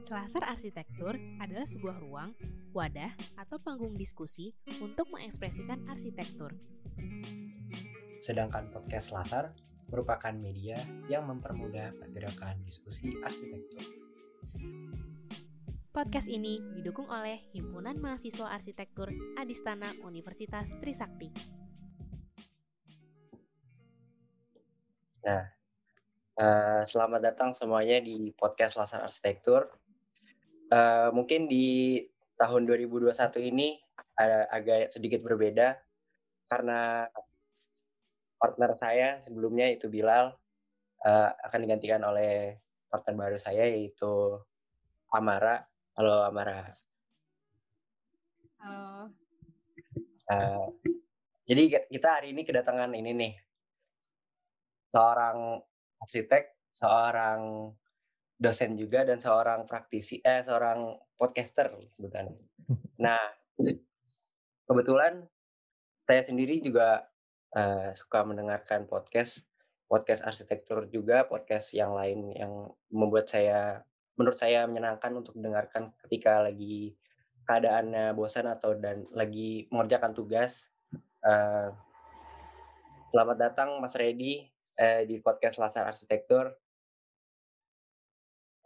Selasar Arsitektur adalah sebuah ruang, wadah, atau panggung diskusi untuk mengekspresikan arsitektur. Sedangkan podcast Selasar merupakan media yang mempermudah pergerakan diskusi arsitektur. Podcast ini didukung oleh Himpunan Mahasiswa Arsitektur Adistana Universitas Trisakti. Nah, uh, selamat datang semuanya di podcast Selasar Arsitektur. Uh, mungkin di tahun 2021 ini ada agak sedikit berbeda karena partner saya sebelumnya itu Bilal uh, akan digantikan oleh partner baru saya yaitu Amara. Halo Amara. Halo. Uh, jadi kita hari ini kedatangan ini nih seorang arsitek, seorang dosen juga dan seorang praktisi eh seorang podcaster sebutannya. Nah, kebetulan saya sendiri juga uh, suka mendengarkan podcast podcast arsitektur juga, podcast yang lain yang membuat saya menurut saya menyenangkan untuk mendengarkan ketika lagi keadaannya bosan atau dan lagi mengerjakan tugas. Uh, selamat datang Mas Redi uh, di podcast Lasar Arsitektur.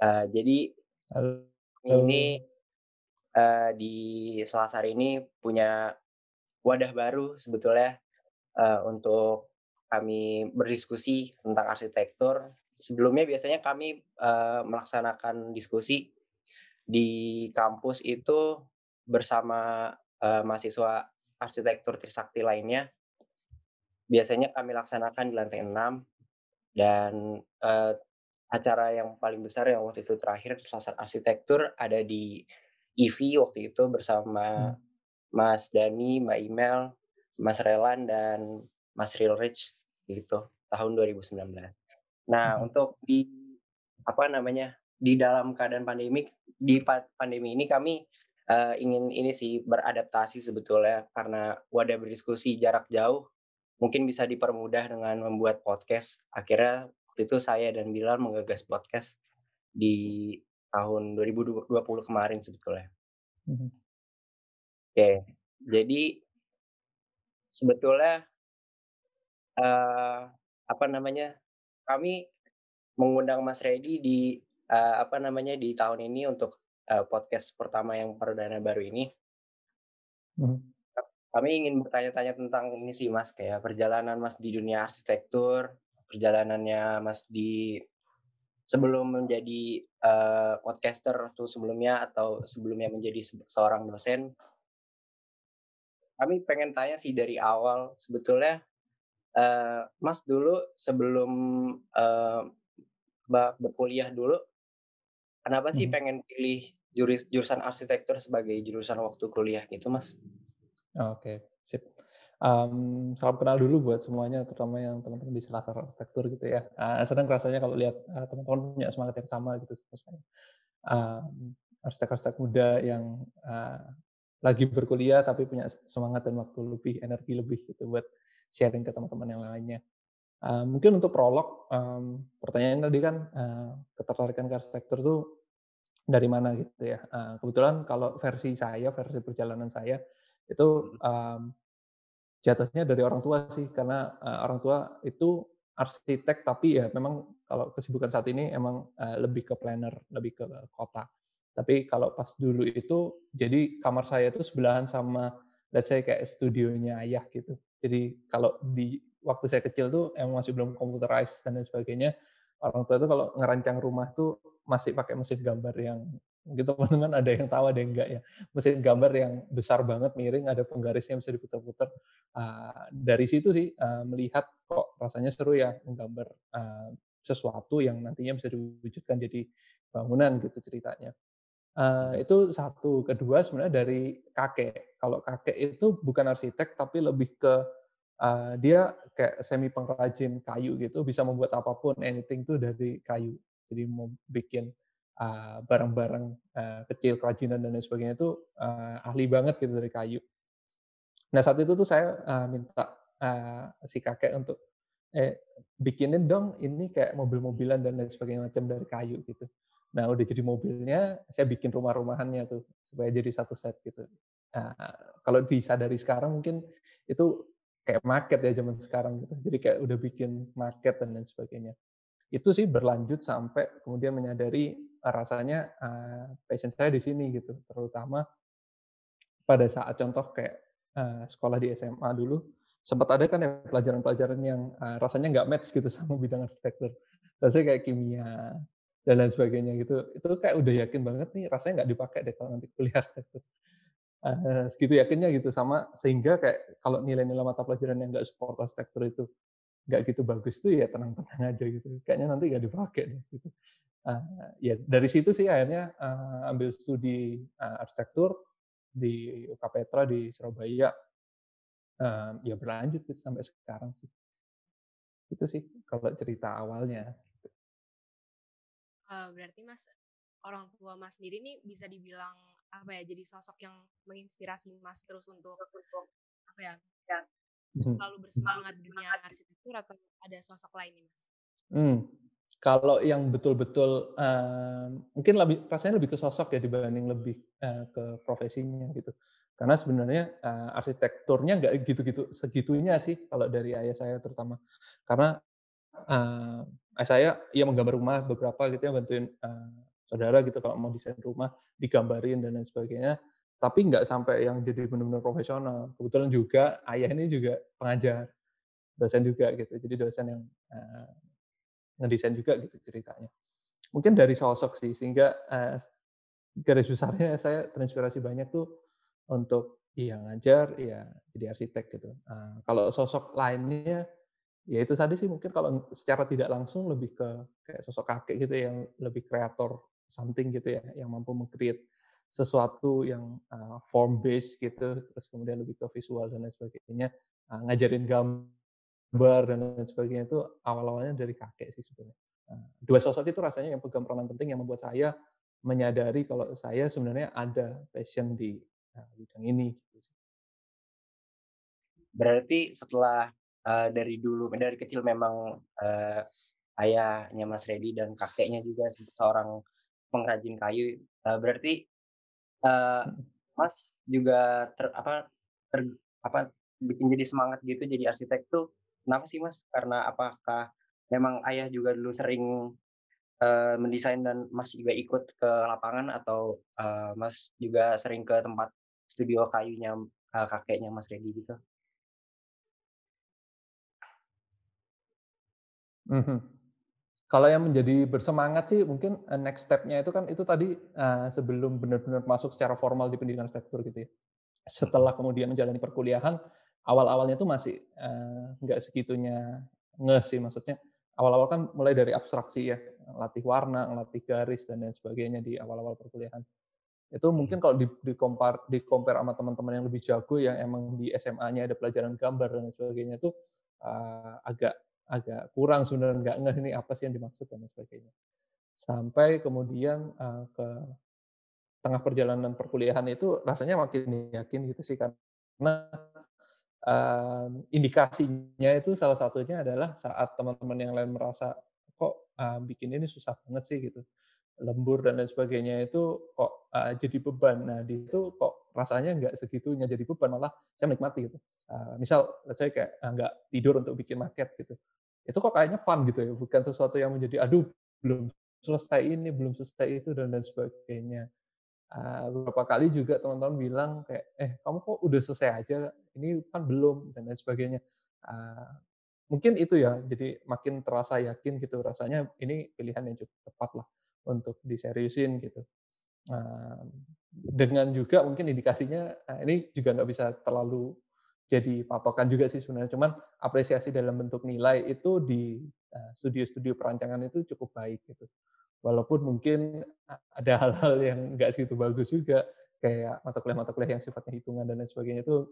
Uh, jadi Halo. ini uh, di Selasar ini punya wadah baru sebetulnya uh, untuk kami berdiskusi tentang arsitektur. Sebelumnya biasanya kami uh, melaksanakan diskusi di kampus itu bersama uh, mahasiswa arsitektur Trisakti lainnya. Biasanya kami laksanakan di lantai 6 dan uh, acara yang paling besar yang waktu itu terakhir Selasar Arsitektur ada di IVI waktu itu bersama hmm. Mas Dani, Mbak Imel, Mas Relan dan Mas Real Rich gitu tahun 2019. Nah, hmm. untuk di apa namanya? di dalam keadaan pandemik di pandemi ini kami uh, ingin ini sih beradaptasi sebetulnya karena wadah berdiskusi jarak jauh mungkin bisa dipermudah dengan membuat podcast. Akhirnya waktu itu saya dan Bilal menggagas podcast di tahun 2020 kemarin sebetulnya. Mm-hmm. Oke, jadi sebetulnya uh, apa namanya kami mengundang Mas Redi di uh, apa namanya di tahun ini untuk uh, podcast pertama yang perdana baru ini. Mm-hmm. Kami ingin bertanya-tanya tentang ini sih Mas, kayak perjalanan Mas di dunia arsitektur, perjalanannya Mas di sebelum menjadi uh, podcaster tuh sebelumnya atau sebelumnya menjadi se seorang dosen. Kami pengen tanya sih dari awal sebetulnya uh, Mas dulu sebelum uh, berkuliah dulu kenapa sih hmm. pengen pilih juris, jurusan arsitektur sebagai jurusan waktu kuliah gitu Mas? Oke, okay. sip. Um, salam kenal dulu buat semuanya, terutama yang teman-teman di Selasar Arsitektur gitu ya. Uh, senang rasanya kalau lihat uh, teman-teman punya semangat yang sama gitu sama Um, arsitek-arsitek muda yang uh, lagi berkuliah tapi punya semangat dan waktu lebih, energi lebih gitu buat sharing ke teman-teman yang lainnya. Uh, mungkin untuk prolog, um, pertanyaan tadi kan uh, ketertarikan ke arsitektur tuh dari mana gitu ya. Uh, kebetulan kalau versi saya, versi perjalanan saya itu um, jatuhnya dari orang tua sih karena uh, orang tua itu arsitek tapi ya memang kalau kesibukan saat ini emang uh, lebih ke planner, lebih ke kota. Tapi kalau pas dulu itu jadi kamar saya itu sebelahan sama let's say kayak studionya ayah gitu. Jadi kalau di waktu saya kecil tuh emang masih belum computerized dan lain sebagainya. Orang tua itu kalau ngerancang rumah tuh masih pakai mesin gambar yang mungkin teman-teman ada yang tahu ada yang enggak ya. Mesin gambar yang besar banget miring ada penggarisnya bisa diputar-putar. Uh, dari situ sih uh, melihat kok rasanya seru ya menggambar uh, sesuatu yang nantinya bisa diwujudkan jadi bangunan gitu ceritanya. Uh, itu satu. Kedua sebenarnya dari kakek. Kalau kakek itu bukan arsitek tapi lebih ke uh, dia kayak semi pengrajin kayu gitu bisa membuat apa pun anything tuh dari kayu. Jadi mau bikin barang-barang uh, kecil kerajinan dan lain sebagainya itu uh, ahli banget gitu dari kayu. Nah saat itu tuh saya uh, minta uh, si kakek untuk eh bikinin dong ini kayak mobil-mobilan dan lain sebagainya macam dari kayu gitu. Nah, udah jadi mobilnya, saya bikin rumah-rumahannya tuh supaya jadi satu set gitu. Nah, kalau disadari sekarang mungkin itu kayak market ya zaman sekarang gitu. Jadi kayak udah bikin market dan lain sebagainya. Itu sih berlanjut sampai kemudian menyadari rasanya uh, passion saya di sini gitu. Terutama pada saat contoh kayak uh, sekolah di SMA dulu sempat ada kan ya pelajaran-pelajaran yang uh, rasanya nggak match gitu sama bidang arsitektur. Rasanya kayak kimia dan lain sebagainya gitu. Itu kayak udah yakin banget nih rasanya nggak dipakai deh kalau nanti kuliah arsitektur. Uh, segitu yakinnya gitu sama sehingga kayak kalau nilai-nilai mata pelajaran yang nggak support arsitektur itu nggak gitu bagus tuh ya tenang-tenang aja gitu. Kayaknya nanti nggak dipakai deh gitu. Uh, ya dari situ sih akhirnya uh, ambil studi uh, arsitektur di UK Petra di Surabaya uh, ya berlanjut gitu sampai sekarang sih itu sih kalau cerita awalnya uh, berarti mas orang tua mas sendiri nih bisa dibilang apa ya jadi sosok yang menginspirasi mas terus untuk apa ya. Selalu bersemangat dunia arsitektur atau ada sosok lain nih mas? Hmm. Kalau yang betul-betul uh, mungkin lebih rasanya lebih ke sosok ya dibanding lebih uh, ke profesinya gitu. Karena sebenarnya uh, arsitekturnya nggak gitu-gitu segitunya sih kalau dari ayah saya terutama. Karena uh, ayah saya ia menggambar rumah beberapa gitu ya bantuin uh, saudara gitu kalau mau desain rumah digambarin dan lain sebagainya. Tapi nggak sampai yang jadi benar-benar profesional. Kebetulan juga ayah ini juga pengajar, dosen juga gitu. Jadi dosen yang uh, ngedesain juga gitu ceritanya. Mungkin dari sosok sih, sehingga uh, garis besarnya saya terinspirasi banyak tuh untuk ya ngajar, ya jadi arsitek gitu. Uh, kalau sosok lainnya, ya itu tadi sih mungkin kalau secara tidak langsung lebih ke kayak sosok kakek gitu yang lebih kreator something gitu ya, yang mampu mengcreate sesuatu yang uh, form based gitu, terus kemudian lebih ke visual dan lain sebagainya, uh, ngajarin gambar dan lain sebagainya itu awal-awalnya dari kakek sih sebenarnya. Nah, dua sosok itu rasanya yang pegang peranan penting yang membuat saya menyadari kalau saya sebenarnya ada passion di nah, bidang ini. Gitu Berarti setelah uh, dari dulu, dari kecil memang uh, ayahnya Mas Redi dan kakeknya juga seorang pengrajin kayu. Uh, berarti uh, Mas juga ter, apa ter, apa bikin jadi semangat gitu jadi arsitek tuh Kenapa sih Mas? Karena apakah memang ayah juga dulu sering uh, mendesain dan Mas juga ikut ke lapangan atau uh, Mas juga sering ke tempat studio kayunya uh, kakeknya Mas Redi gitu? Mm-hmm. Kalau yang menjadi bersemangat sih mungkin next step-nya itu kan itu tadi uh, sebelum benar-benar masuk secara formal di pendidikan arsitektur gitu ya. Setelah kemudian menjalani perkuliahan, awal-awalnya itu masih nggak uh, segitunya nge sih maksudnya awal-awal kan mulai dari abstraksi ya latih warna, latih garis dan lain sebagainya di awal-awal perkuliahan itu mungkin kalau di, di compare di compare sama teman-teman yang lebih jago yang emang di SMA-nya ada pelajaran gambar dan lain sebagainya itu uh, agak agak kurang sebenarnya nggak ngeh ini apa sih yang dimaksud dan sebagainya sampai kemudian uh, ke tengah perjalanan perkuliahan itu rasanya makin yakin gitu sih karena um, indikasinya itu salah satunya adalah saat teman-teman yang lain merasa kok uh, bikin ini susah banget sih gitu lembur dan lain sebagainya itu kok uh, jadi beban. Nah di itu kok rasanya nggak segitunya jadi beban malah saya menikmati gitu. Uh, misal saya kayak nggak uh, tidur untuk bikin market gitu. Itu kok kayaknya fun gitu ya, bukan sesuatu yang menjadi aduh belum selesai ini, belum selesai itu dan lain sebagainya. Uh, beberapa kali juga teman-teman bilang kayak, eh kamu kok udah selesai aja, ini kan belum dan lain sebagainya. Uh, mungkin itu ya, jadi makin terasa yakin gitu rasanya ini pilihan yang cukup tepat lah untuk diseriusin gitu. Uh, dengan juga mungkin indikasinya uh, ini juga nggak bisa terlalu jadi patokan juga sih sebenarnya, cuman apresiasi dalam bentuk nilai itu di studio-studio perancangan itu cukup baik gitu. Walaupun mungkin ada hal-hal yang nggak segitu bagus juga kayak mata kuliah-mata kuliah yang sifatnya hitungan dan lain sebagainya itu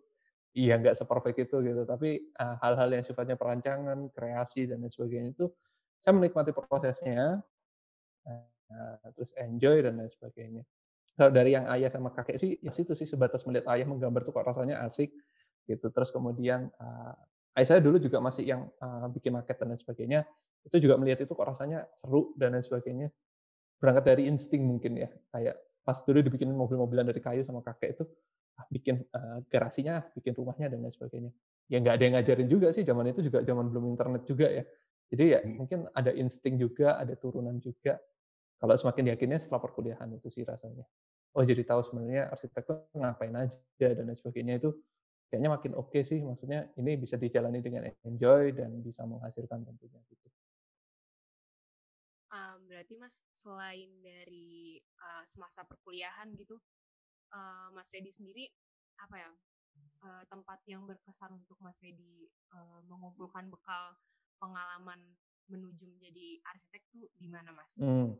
iya nggak seperfect itu gitu. Tapi hal-hal yang sifatnya perancangan kreasi dan lain sebagainya itu saya menikmati prosesnya terus enjoy dan lain sebagainya. Kalau dari yang ayah sama kakek sih ya situ sih sebatas melihat ayah menggambar tuh kok rasanya asik gitu terus kemudian ayah saya dulu juga masih yang bikin market dan lain sebagainya itu juga melihat itu kok rasanya seru dan lain sebagainya berangkat dari insting mungkin ya, kayak pas dulu dibikinin mobil-mobilan dari kayu sama kakek itu, ah, bikin uh, garasinya, bikin rumahnya dan lain sebagainya. Ya nggak ada yang ngajarin juga sih, zaman itu juga zaman belum internet juga ya. Jadi ya hmm. mungkin ada insting juga, ada turunan juga. Kalau semakin yakinnya setelah perkuliahan itu sih rasanya. Oh jadi tahu sebenarnya arsitektur ngapain aja dan lain sebagainya itu kayaknya makin oke okay sih. Maksudnya ini bisa dijalani dengan enjoy dan bisa menghasilkan tentunya gitu. Um, berarti Mas selain dari uh, semasa perkuliahan gitu, uh, Mas Redi sendiri apa ya uh, tempat yang berkesan untuk Mas Redi uh, mengumpulkan bekal pengalaman menuju menjadi arsitek tuh di mana, Mas? Hmm.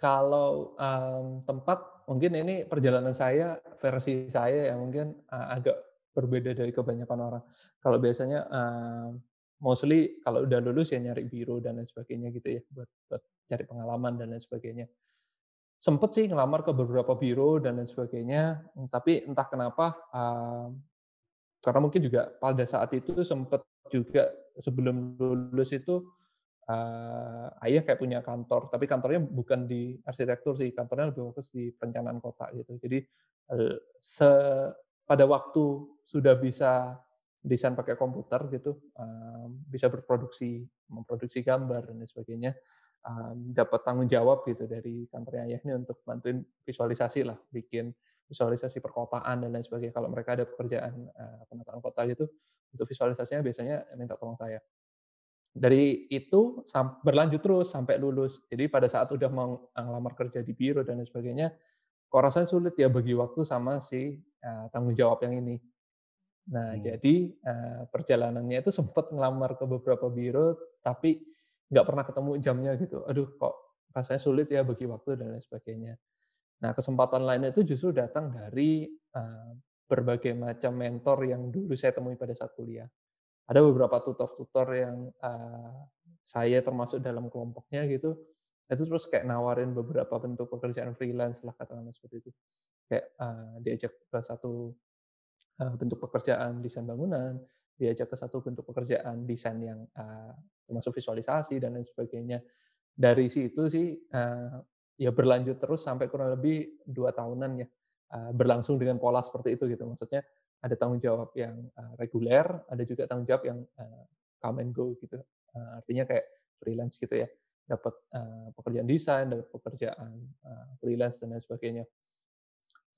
Kalau um, tempat, mungkin ini perjalanan saya, versi saya yang mungkin uh, agak berbeda dari kebanyakan orang. Kalau biasanya uh, mostly kalau udah lulus ya nyari biro dan lain sebagainya gitu ya, buat, buat cari pengalaman dan lain sebagainya. Sempet sih ngelamar ke beberapa biro dan lain sebagainya, tapi entah kenapa, uh, karena mungkin juga pada saat itu sempet juga sebelum lulus itu uh, ayah kayak punya kantor, tapi kantornya bukan di arsitektur sih, kantornya lebih fokus di perencanaan kota gitu. Jadi uh, se pada waktu sudah bisa desain pakai komputer gitu, um, bisa berproduksi, memproduksi gambar dan sebagainya, um, dapat tanggung jawab gitu dari kantornya ayah ini untuk bantuin visualisasi lah, bikin visualisasi perkotaan dan lain sebagainya. Kalau mereka ada pekerjaan uh, penataan kota gitu, untuk visualisasinya biasanya minta tolong saya dari itu berlanjut terus sampai lulus. Jadi pada saat udah mau ngelamar kerja di biro dan lain sebagainya, kok rasanya sulit ya bagi waktu sama si uh, tanggung jawab yang ini. Nah, hmm. jadi uh, perjalanannya itu sempat ngelamar ke beberapa biro, tapi nggak pernah ketemu jamnya gitu. Aduh, kok rasanya sulit ya bagi waktu dan lain sebagainya. Nah, kesempatan lain itu justru datang dari uh, berbagai macam mentor yang dulu saya temui pada saat kuliah ada beberapa tutor-tutor yang uh, saya termasuk dalam kelompoknya gitu itu terus kayak nawarin beberapa bentuk pekerjaan freelance lah katakanlah seperti itu. Kayak uh, diajak ke satu uh, bentuk pekerjaan desain bangunan diajak ke satu bentuk pekerjaan desain yang uh, termasuk visualisasi dan lain sebagainya. Dari situ sih uh, ya berlanjut terus sampai kurang lebih dua tahunan ya uh, berlangsung dengan pola seperti itu gitu. Maksudnya ada tanggung jawab yang uh, reguler, ada juga tanggung jawab yang uh, come and go gitu. Uh, artinya kayak freelance gitu ya, dapat uh, pekerjaan desain, dapat pekerjaan uh, freelance dan lain sebagainya.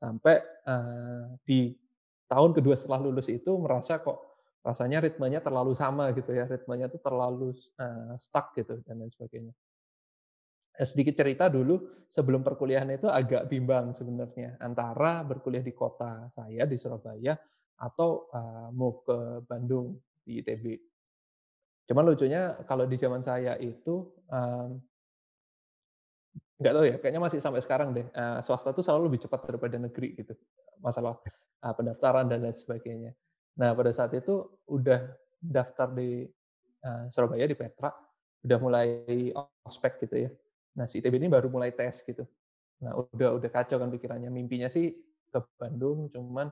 Sampai uh, di tahun kedua setelah lulus itu merasa kok rasanya ritmenya terlalu sama gitu ya, ritmenya itu terlalu uh, stuck gitu dan lain sebagainya. Sedikit cerita dulu sebelum perkuliahan itu agak bimbang sebenarnya antara berkuliah di kota saya di Surabaya atau uh, move ke Bandung di ITB. Cuman lucunya kalau di zaman saya itu um, tahu ya, kayaknya masih sampai sekarang deh. Uh, swasta itu selalu lebih cepat daripada negeri gitu, masalah uh, pendaftaran dan lain sebagainya. Nah pada saat itu udah daftar di uh, Surabaya di Petra, udah mulai ospek gitu ya. Nah si ITB ini baru mulai tes gitu. Nah udah udah kacau kan pikirannya. Mimpinya sih ke Bandung, cuman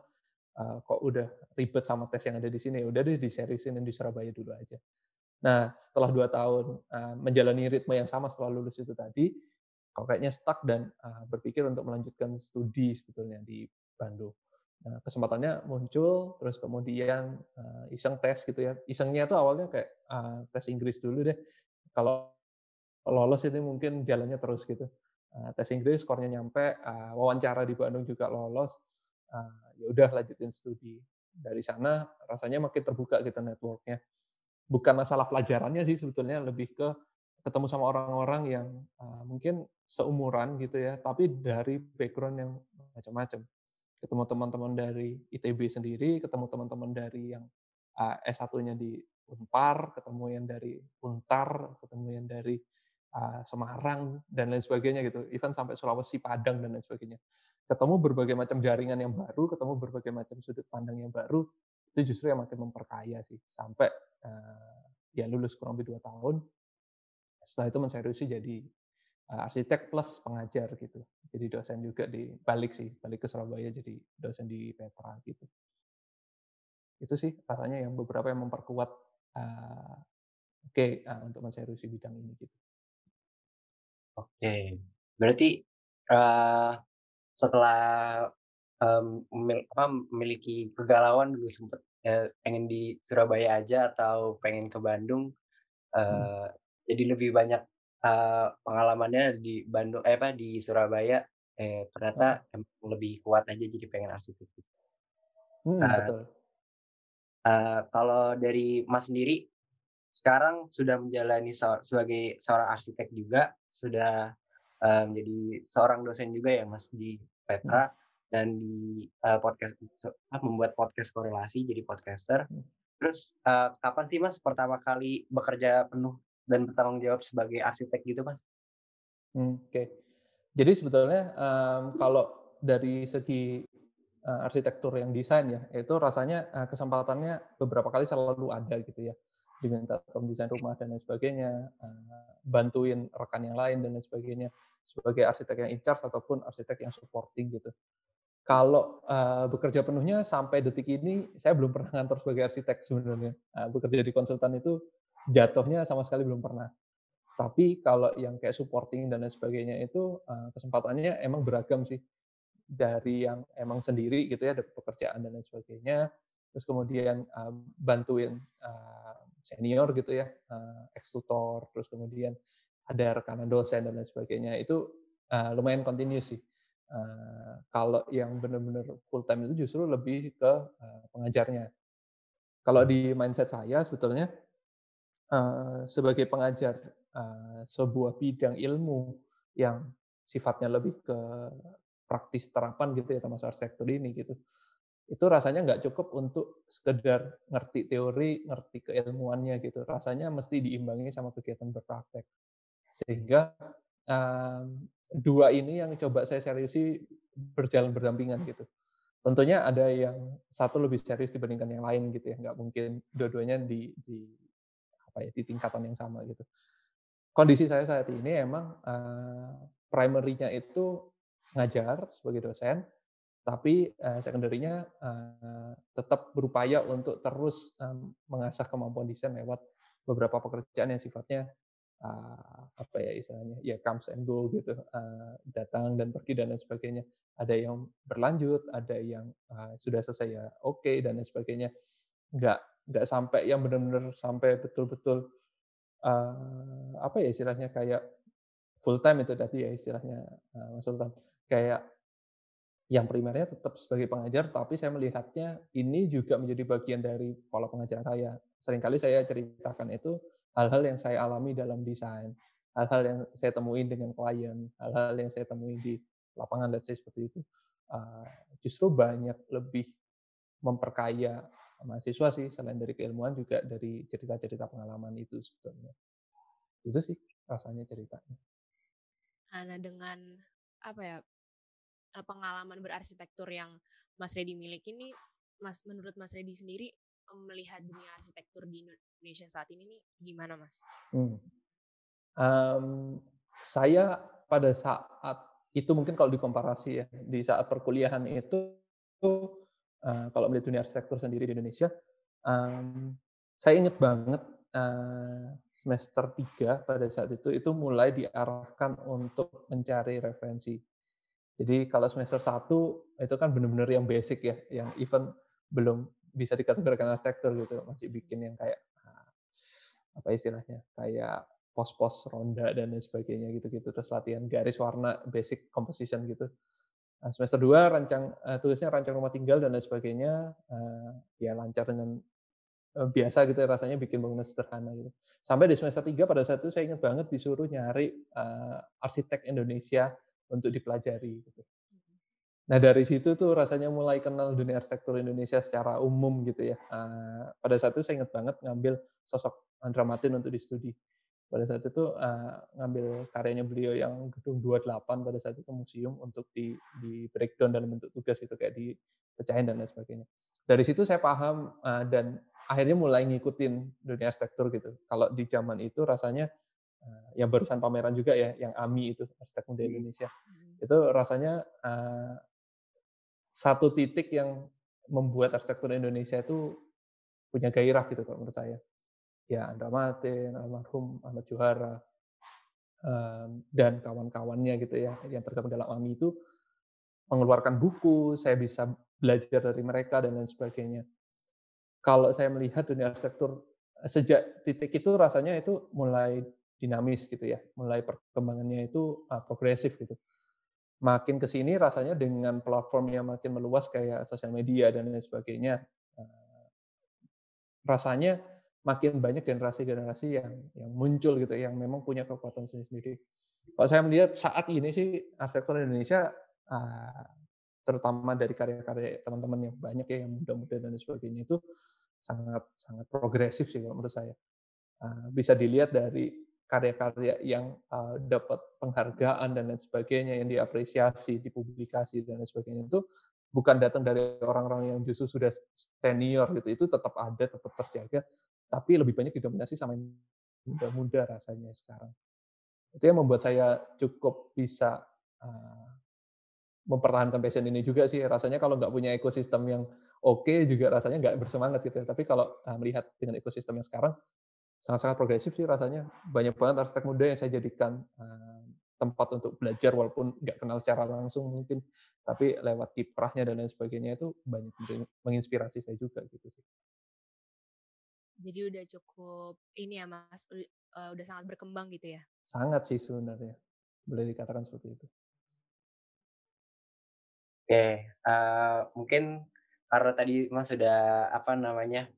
uh, kok udah ribet sama tes yang ada di sini, udah deh diseriusin di Surabaya dulu aja. Nah, setelah dua tahun uh, menjalani ritme yang sama setelah lulus itu tadi, kok kayaknya stuck dan uh, berpikir untuk melanjutkan studi sebetulnya di Bandung. Nah, kesempatannya muncul, terus kemudian uh, iseng tes gitu ya. Isengnya tuh awalnya kayak uh, tes Inggris dulu deh. Kalau lolos ini mungkin jalannya terus gitu. Uh, tes Inggris, skornya nyampe, uh, wawancara di Bandung juga lolos. Uh, ya udah lanjutin studi dari sana rasanya makin terbuka gitu networknya bukan masalah pelajarannya sih sebetulnya lebih ke ketemu sama orang-orang yang uh, mungkin seumuran gitu ya tapi dari background yang macam-macam. Ketemu teman-teman dari ITB sendiri ketemu teman-teman dari yang uh, S1-nya di Unpar ketemu yang dari Untar ketemu yang dari uh, Semarang dan lain sebagainya gitu. Even sampai Sulawesi Padang dan lain sebagainya. Ketemu berbagai macam jaringan yang baru, ketemu berbagai macam sudut pandang yang baru, itu justru yang makin memperkaya sih. Sampai uh, ya lulus kurang lebih dua tahun, setelah itu menseriusi jadi uh, arsitek plus pengajar gitu. Jadi dosen juga di balik sih, balik ke Surabaya jadi dosen di Petra gitu. Itu sih rasanya yang beberapa yang memperkuat uh, oke okay, uh, untuk menseriusi bidang ini gitu. Oke, berarti uh, setelah um, memiliki kegalauan dulu sempet uh, pengen di Surabaya aja atau pengen ke Bandung uh, hmm. jadi lebih banyak uh, pengalamannya di Bandung eh apa di Surabaya eh ternyata hmm. lebih kuat aja jadi pengen arsitek hmm, uh, betul uh, kalau dari Mas sendiri sekarang sudah menjalani sebagai seorang arsitek juga sudah menjadi seorang dosen juga ya Mas di Petra hmm. Dan di uh, podcast membuat podcast korelasi jadi podcaster. Hmm. Terus uh, kapan sih Mas pertama kali bekerja penuh dan bertanggung jawab sebagai arsitek gitu Mas? Hmm, Oke. Okay. Jadi sebetulnya um, kalau dari segi uh, arsitektur yang desain ya, itu rasanya uh, kesempatannya beberapa kali selalu ada gitu ya diminta untuk desain rumah dan lain sebagainya, uh, bantuin rekan yang lain dan lain sebagainya sebagai arsitek yang in charge ataupun arsitek yang supporting gitu. Kalau uh, bekerja penuhnya sampai detik ini saya belum pernah ngantor sebagai arsitek sebenarnya. Uh, bekerja di konsultan itu jatuhnya sama sekali belum pernah. Tapi kalau yang kayak supporting dan lain sebagainya itu uh, kesempatannya emang beragam sih. Dari yang emang sendiri gitu ya, ada pekerjaan dan lain sebagainya, terus kemudian uh, bantuin uh, senior gitu ya, uh, ex tutor, terus kemudian ada rekanan dosen dan lain sebagainya. Itu uh, lumayan continuous sih. Uh, kalau yang benar-benar full time itu justru lebih ke uh, pengajarnya. Kalau di mindset saya sebetulnya uh, sebagai pengajar uh, sebuah bidang ilmu yang sifatnya lebih ke praktis terapan gitu ya termasuk arsitektur ini gitu itu rasanya nggak cukup untuk sekedar ngerti teori, ngerti keilmuannya gitu. Rasanya mesti diimbangi sama kegiatan berpraktek. Sehingga um, dua ini yang coba saya seriusi berjalan berdampingan gitu. Tentunya ada yang satu lebih serius dibandingkan yang lain gitu ya. Nggak mungkin dua-duanya di, di apa ya di tingkatan yang sama gitu. Kondisi saya saat ini emang uh, primary-nya itu ngajar sebagai dosen, tapi uh, secondary-nya uh, tetap berupaya untuk terus um, mengasah kemampuan desain lewat beberapa pekerjaan yang sifatnya uh, apa ya istilahnya ya comes and go gitu uh, datang dan pergi dan lain sebagainya. Ada yang berlanjut ada yang uh, sudah selesai ya oke okay, dan lain sebagainya. Nggak nggak sampai yang benar-benar sampai betul-betul uh, apa ya istilahnya kayak full time itu tadi ya istilahnya uh, Mas Sultan. Kayak yang primernya tetap sebagai pengajar, tapi saya melihatnya ini juga menjadi bagian dari pola pengajaran saya. Seringkali saya ceritakan itu hal-hal yang saya alami dalam desain, hal-hal yang saya temuin dengan klien, hal-hal yang saya temuin di lapangan, let's say seperti itu. Uh, justru banyak lebih memperkaya mahasiswa sih, selain dari keilmuan juga dari cerita-cerita pengalaman itu sebetulnya. Itu sih rasanya ceritanya. Nah, dengan apa ya uh, pengalaman berarsitektur yang Mas Redi miliki ini, Mas menurut Mas Redi sendiri melihat dunia arsitektur di Indonesia saat ini nih gimana Mas? Hmm. Um, saya pada saat itu mungkin kalau dikomparasi ya di saat perkuliahan itu uh, kalau melihat dunia arsitektur sendiri di Indonesia, um, saya ingat banget uh, semester 3 pada saat itu itu mulai diarahkan untuk mencari referensi jadi kalau semester 1 itu kan benar-benar yang basic ya, yang even belum bisa dikategorikan arsitektur gitu, masih bikin yang kayak ah, apa istilahnya, kayak pos-pos ronda dan lain sebagainya gitu-gitu, terus latihan garis warna, basic composition gitu. Nah, semester 2 rancang uh, tulisnya rancang rumah tinggal dan lain sebagainya, uh, ya lancar dengan uh, biasa gitu ya, rasanya bikin bangunan sederhana gitu. Sampai di semester 3 pada saat itu saya ingat banget disuruh nyari arsitek Indonesia untuk dipelajari gitu. Nah dari situ tuh rasanya mulai kenal dunia arsitektur Indonesia secara umum gitu ya. Uh, pada saat itu saya ingat banget ngambil sosok Andra Martin untuk studi. Pada saat itu uh, ngambil karyanya beliau yang gedung 28 pada saat itu museum untuk di, di breakdown dalam bentuk tugas itu kayak di pecahin dan lain sebagainya. Dari situ saya paham uh, dan akhirnya mulai ngikutin dunia arsitektur gitu. Kalau di zaman itu rasanya yang barusan pameran juga ya, yang AMI itu arsitek muda hmm. Indonesia. Hmm. Itu rasanya uh, satu titik yang membuat arsitektur Indonesia itu punya gairah gitu kalau menurut saya. Ya Andra Matin, almarhum Ahmad Juhara, dan kawan-kawannya gitu ya yang tergabung dalam AMI itu mengeluarkan buku, saya bisa belajar dari mereka dan lain sebagainya. Kalau saya melihat dunia arsitektur sejak titik itu rasanya itu mulai dinamis gitu ya, mulai perkembangannya itu uh, progresif gitu. Makin ke sini rasanya dengan platform yang makin meluas kayak sosial media dan lain sebagainya, uh, rasanya makin banyak generasi-generasi yang yang muncul gitu, yang memang punya kekuatan sendiri-sendiri. Kalau saya melihat saat ini sih arsitektur Indonesia, uh, terutama dari karya-karya teman-teman yang banyak ya yang muda-muda dan sebagainya itu sangat sangat progresif sih menurut saya. Bisa dilihat dari karya-karya yang uh, dapat penghargaan dan lain sebagainya yang diapresiasi, dipublikasi dan lain sebagainya itu bukan datang dari orang-orang yang justru sudah senior gitu, itu tetap ada, tetap terjaga, tapi lebih banyak didominasi sama muda-muda rasanya sekarang. Itu yang membuat saya cukup bisa uh, mempertahankan passion ini juga sih. Rasanya kalau nggak punya ekosistem yang oke okay, juga rasanya nggak bersemangat gitu. Ya. Tapi kalau uh, melihat dengan ekosistem yang sekarang, sangat-sangat progresif sih rasanya. Banyak banget arsitek muda yang saya jadikan uh, tempat untuk belajar walaupun nggak kenal secara langsung mungkin, tapi lewat kiprahnya dan lain sebagainya itu banyak menginspirasi saya juga gitu sih. Jadi udah cukup ini ya Mas, uh, udah sangat berkembang gitu ya? Sangat sih sebenarnya, boleh dikatakan seperti itu. Oke, uh, mungkin karena tadi Mas sudah apa namanya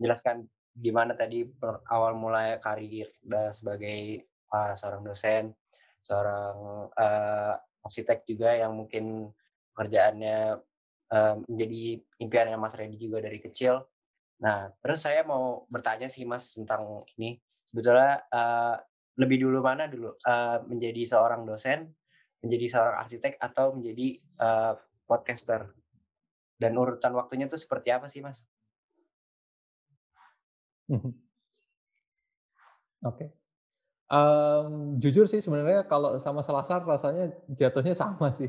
jelaskan gimana tadi awal mulai karir sebagai uh, seorang dosen, seorang uh, arsitek juga yang mungkin pekerjaannya uh, menjadi impiannya Mas Redi juga dari kecil. Nah, terus saya mau bertanya sih Mas tentang ini. Sebetulnya uh, lebih dulu mana dulu uh, menjadi seorang dosen, menjadi seorang arsitek atau menjadi uh, podcaster? Dan urutan waktunya itu seperti apa sih Mas? Mhm. Oke. Um, jujur sih sebenarnya kalau sama Selasar rasanya jatuhnya sama sih.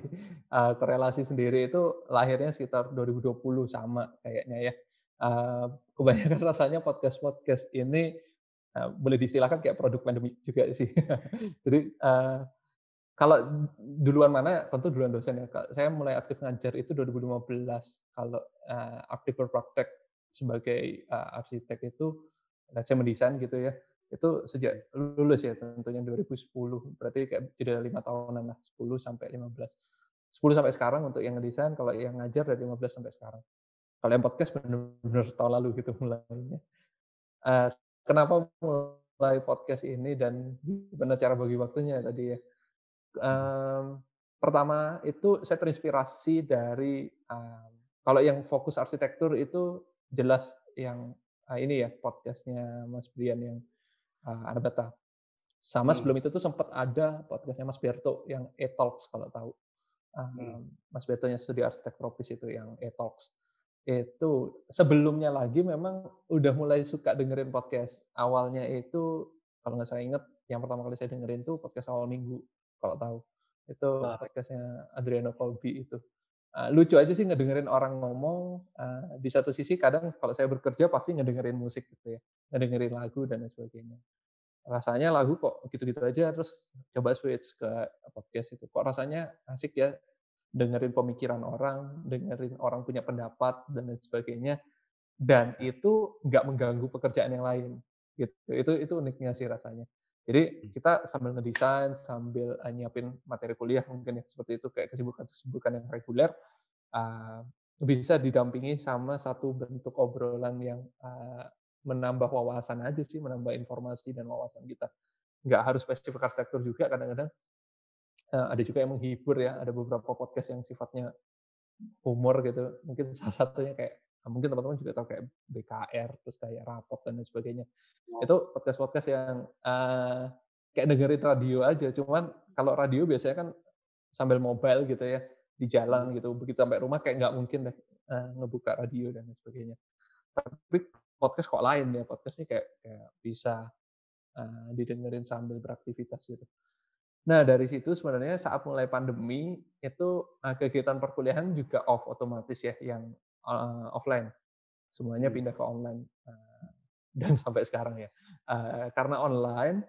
Uh, korelasi sendiri itu lahirnya sekitar 2020 sama kayaknya ya. Uh, kebanyakan rasanya podcast-podcast ini uh, boleh diistilahkan kayak produk pandemi juga sih. Jadi uh, kalau duluan mana, tentu duluan dosen ya. Saya mulai aktif ngajar itu 2015. Kalau uh, aktif berpraktek sebagai uh, arsitek itu saya mendesain gitu ya itu sejak lulus ya tentunya 2010 berarti kayak tidak lima tahunan lah 10 sampai 15 10 sampai sekarang untuk yang ngedesain kalau yang ngajar dari 15 sampai sekarang. Kalau yang podcast benar-benar tahun lalu gitu mulainya. Uh, kenapa mulai podcast ini dan gimana cara bagi waktunya tadi ya? Um, pertama itu saya terinspirasi dari um, kalau yang fokus arsitektur itu jelas yang uh, ini ya podcastnya Mas Brian yang uh, Anabata. Sama hmm. sebelum itu tuh sempat ada podcastnya Mas Berto yang E-Talks kalau tahu. Uh, hmm. Mas Berto yang studi arsitek tropis itu yang E-Talks. Itu sebelumnya lagi memang udah mulai suka dengerin podcast. Awalnya itu kalau nggak saya ingat yang pertama kali saya dengerin tuh podcast awal minggu kalau tahu. Itu podcastnya Adriano Colby itu. Uh, lucu aja sih ngedengerin orang ngomong. Uh, di satu sisi kadang kalau saya bekerja pasti ngedengerin musik gitu ya, ngedengerin lagu dan sebagainya. Rasanya lagu kok gitu-gitu aja, terus coba switch ke podcast itu. Kok rasanya asik ya dengerin pemikiran orang, dengerin orang punya pendapat dan lain sebagainya. Dan itu nggak mengganggu pekerjaan yang lain. Gitu. Itu itu uniknya sih rasanya. Jadi hmm. kita sambil ngedesain, sambil uh, nyiapin materi kuliah mungkin ya seperti itu kayak kesibukan-kesibukan yang reguler uh, bisa didampingi sama satu bentuk obrolan yang uh, menambah wawasan aja sih, menambah informasi dan wawasan kita. Nggak harus spesifik arsitektur juga kadang-kadang uh, ada juga yang menghibur ya, ada beberapa podcast yang sifatnya humor gitu. Mungkin salah satunya kayak mungkin teman-teman juga tahu kayak BKR, terus kayak rapot dan lain sebagainya. Oh. Itu podcast-podcast yang uh, kayak dengerin radio aja. Cuman kalau radio biasanya kan sambil mobile gitu ya, di jalan hmm. gitu. Begitu sampai rumah kayak nggak mungkin deh uh, ngebuka radio dan lain sebagainya. Tapi podcast kok lain ya, podcastnya kayak, kayak bisa uh, didengerin sambil beraktivitas gitu. Nah, dari situ sebenarnya saat mulai pandemi itu kegiatan perkuliahan juga off otomatis ya yang uh, offline. Semuanya hmm. pindah ke online uh, dan sampai sekarang ya. Uh, karena online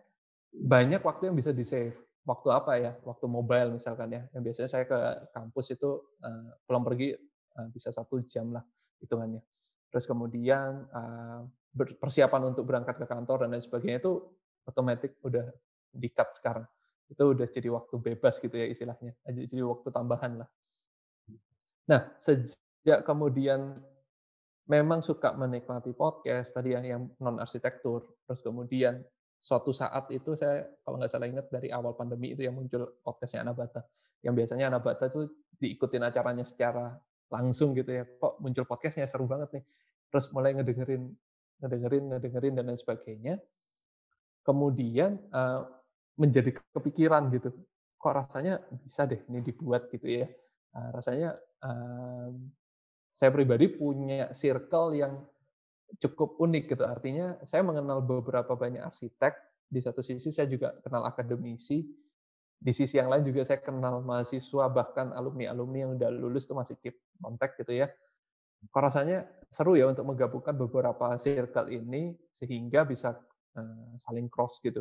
banyak waktu yang bisa di save. Waktu apa ya? Waktu mobile misalkan ya. Yang biasanya saya ke kampus itu uh, pulang pergi uh, bisa satu jam lah hitungannya. Terus kemudian uh, persiapan untuk berangkat ke kantor dan lain sebagainya itu otomatis udah di-cut sekarang. Itu udah jadi waktu bebas gitu ya istilahnya. Jadi waktu tambahan lah. Nah, sejak kemudian memang suka menikmati podcast tadi ya yang non arsitektur, terus kemudian suatu saat itu saya kalau nggak salah ingat dari awal pandemi itu yang muncul podcastnya Anabata. Yang biasanya Anabata itu diikutin acaranya secara langsung gitu ya. Kok muncul podcastnya seru banget nih. Terus mulai ngedengerin, ngedengerin, ngedengerin dan lain sebagainya. Kemudian uh, menjadi kepikiran gitu. Kok rasanya bisa deh ini dibuat gitu ya. Uh, rasanya um, saya pribadi punya circle yang cukup unik gitu. Artinya saya mengenal beberapa banyak arsitek. Di satu sisi saya juga kenal akademisi. Di sisi yang lain juga saya kenal mahasiswa bahkan alumni-alumni yang udah lulus itu masih keep kontak gitu ya. Kok rasanya seru ya untuk menggabungkan beberapa circle ini sehingga bisa uh, saling cross gitu.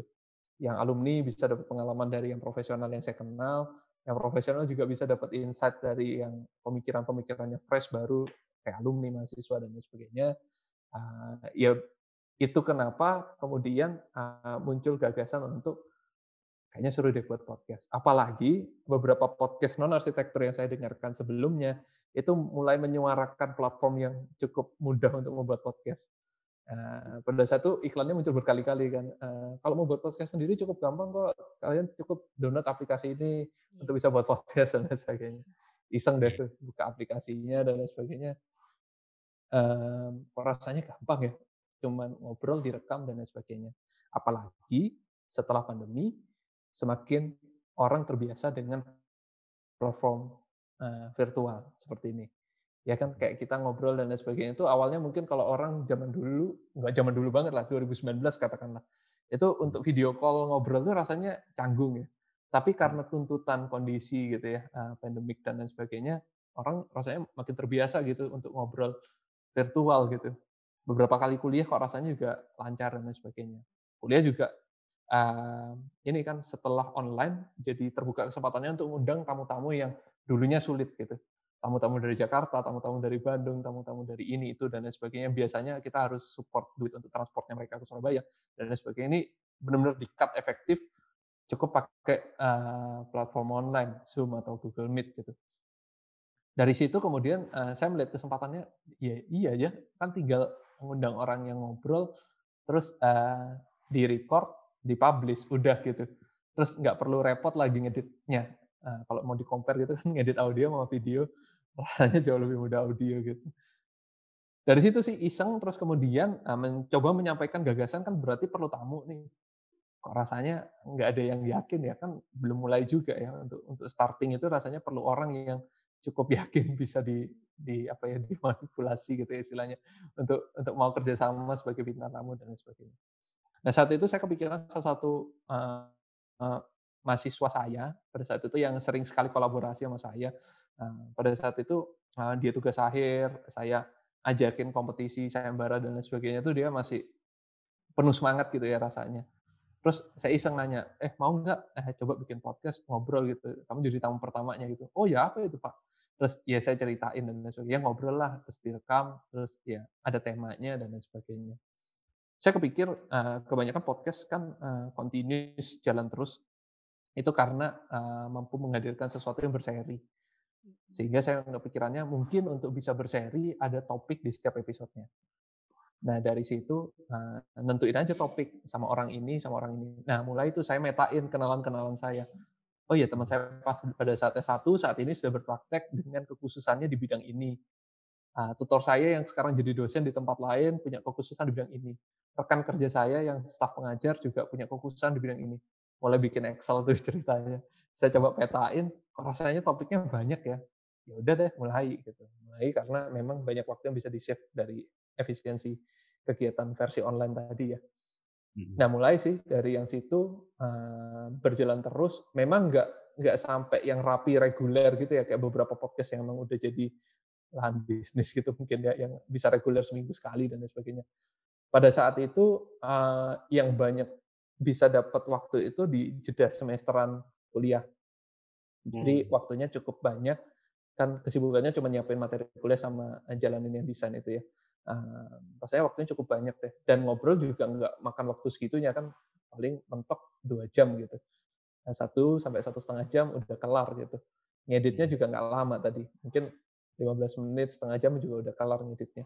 Yang alumni bisa dapat pengalaman dari yang profesional yang saya kenal, yang profesional juga bisa dapat insight dari yang pemikiran-pemikirannya fresh baru kayak alumni, mahasiswa dan lain sebagainya uh, ya itu kenapa kemudian uh, muncul gagasan untuk kayaknya seru deh buat podcast. Apalagi beberapa podcast non arsitektur yang saya dengarkan sebelumnya itu mulai menyuarakan platform yang cukup mudah untuk membuat podcast. Uh, pada saat itu iklannya muncul berkali-kali kan. Uh, kalau mau buat podcast sendiri cukup gampang kok. Kalian cukup download aplikasi ini hmm. untuk bisa buat podcast dan lain sebagainya. Iseng deh tuh buka aplikasinya dan lain sebagainya um, rasanya gampang ya, cuman ngobrol, direkam dan lain sebagainya. Apalagi setelah pandemi, semakin orang terbiasa dengan platform uh, virtual seperti ini. Ya kan kayak kita ngobrol dan lain sebagainya itu awalnya mungkin kalau orang zaman dulu, nggak zaman dulu banget lah, 2019 katakanlah. Itu untuk video call ngobrol itu rasanya canggung ya. Tapi karena tuntutan kondisi gitu ya, uh, pandemik dan lain sebagainya, orang rasanya makin terbiasa gitu untuk ngobrol virtual gitu. Beberapa kali kuliah kok rasanya juga lancar dan sebagainya. Kuliah juga uh, ini kan setelah online jadi terbuka kesempatannya untuk undang tamu-tamu yang dulunya sulit gitu. Tamu-tamu dari Jakarta, tamu-tamu dari Bandung, tamu-tamu dari ini itu dan lain sebagainya. Biasanya kita harus support duit untuk transportnya mereka ke Surabaya dan lain sebagainya. Ini benar-benar di-cut efektif cukup pakai uh, platform online, Zoom atau Google Meet gitu dari situ kemudian uh, saya melihat kesempatannya ya iya ya kan tinggal mengundang orang yang ngobrol terus uh, di record dipublish udah gitu terus nggak perlu repot lagi ngeditnya uh, kalau mau di compare gitu kan ngedit audio sama video rasanya jauh lebih mudah audio gitu dari situ sih iseng terus kemudian uh, mencoba menyampaikan gagasan kan berarti perlu tamu nih kok rasanya nggak ada yang yakin ya kan belum mulai juga ya untuk untuk starting itu rasanya perlu orang yang cukup yakin bisa di di apa ya dimanipulasi gitu ya istilahnya untuk untuk mau kerjasama sebagai bintang tamu dan sebagainya. Nah saat itu saya kepikiran salah satu uh, uh, mahasiswa saya pada saat itu yang sering sekali kolaborasi sama saya. Uh, pada saat itu uh, dia tugas akhir, saya ajakin kompetisi sayembara dan lain sebagainya itu dia masih penuh semangat gitu ya rasanya. Terus saya iseng nanya, eh mau nggak eh, coba bikin podcast ngobrol gitu, kamu jadi tamu pertamanya gitu. Oh ya apa itu Pak? Terus ya saya ceritain dan lain sebagainya, ngobrol lah, terus direkam, terus ya ada temanya dan lain sebagainya. Saya kepikir uh, kebanyakan podcast kan uh, continuous jalan terus, itu karena mampu menghadirkan sesuatu yang berseri. Sehingga saya kepikirannya mungkin untuk bisa berseri ada topik di setiap episodenya. Nah dari situ uh, nentuin aja topik sama orang ini sama orang ini. Nah mulai itu saya metain kenalan-kenalan saya. Oh ya teman saya pas pada saat S1 saat ini sudah berpraktek dengan kekhususannya di bidang ini. Uh, tutor saya yang sekarang jadi dosen di tempat lain punya kekhususan di bidang ini. Rekan kerja saya yang staf pengajar juga punya kekhususan di bidang ini. Mulai bikin Excel tuh ceritanya. Saya coba petain, rasanya topiknya banyak ya. Ya udah deh mulai gitu. Mulai karena memang banyak waktu yang bisa di-save dari efisiensi kegiatan versi online tadi ya. Nah mulai sih dari yang situ uh, berjalan terus. Memang nggak nggak sampai yang rapi reguler gitu ya kayak beberapa podcast yang memang udah jadi lahan bisnis gitu mungkin ya yang bisa reguler seminggu sekali dan lain sebagainya. Pada saat itu uh, yang banyak bisa dapat waktu itu di jeda semesteran kuliah. Jadi hmm. waktunya cukup banyak kan kesibukannya cuma nyiapin materi kuliah sama jalanin yang desain itu ya. Uh, rasanya waktunya cukup banyak deh. Dan ngobrol juga nggak makan waktu segitunya kan paling mentok dua jam gitu. Nah, satu sampai satu setengah jam udah kelar gitu. Ngeditnya juga nggak lama tadi. Mungkin 15 menit, setengah jam juga udah kelar ngeditnya.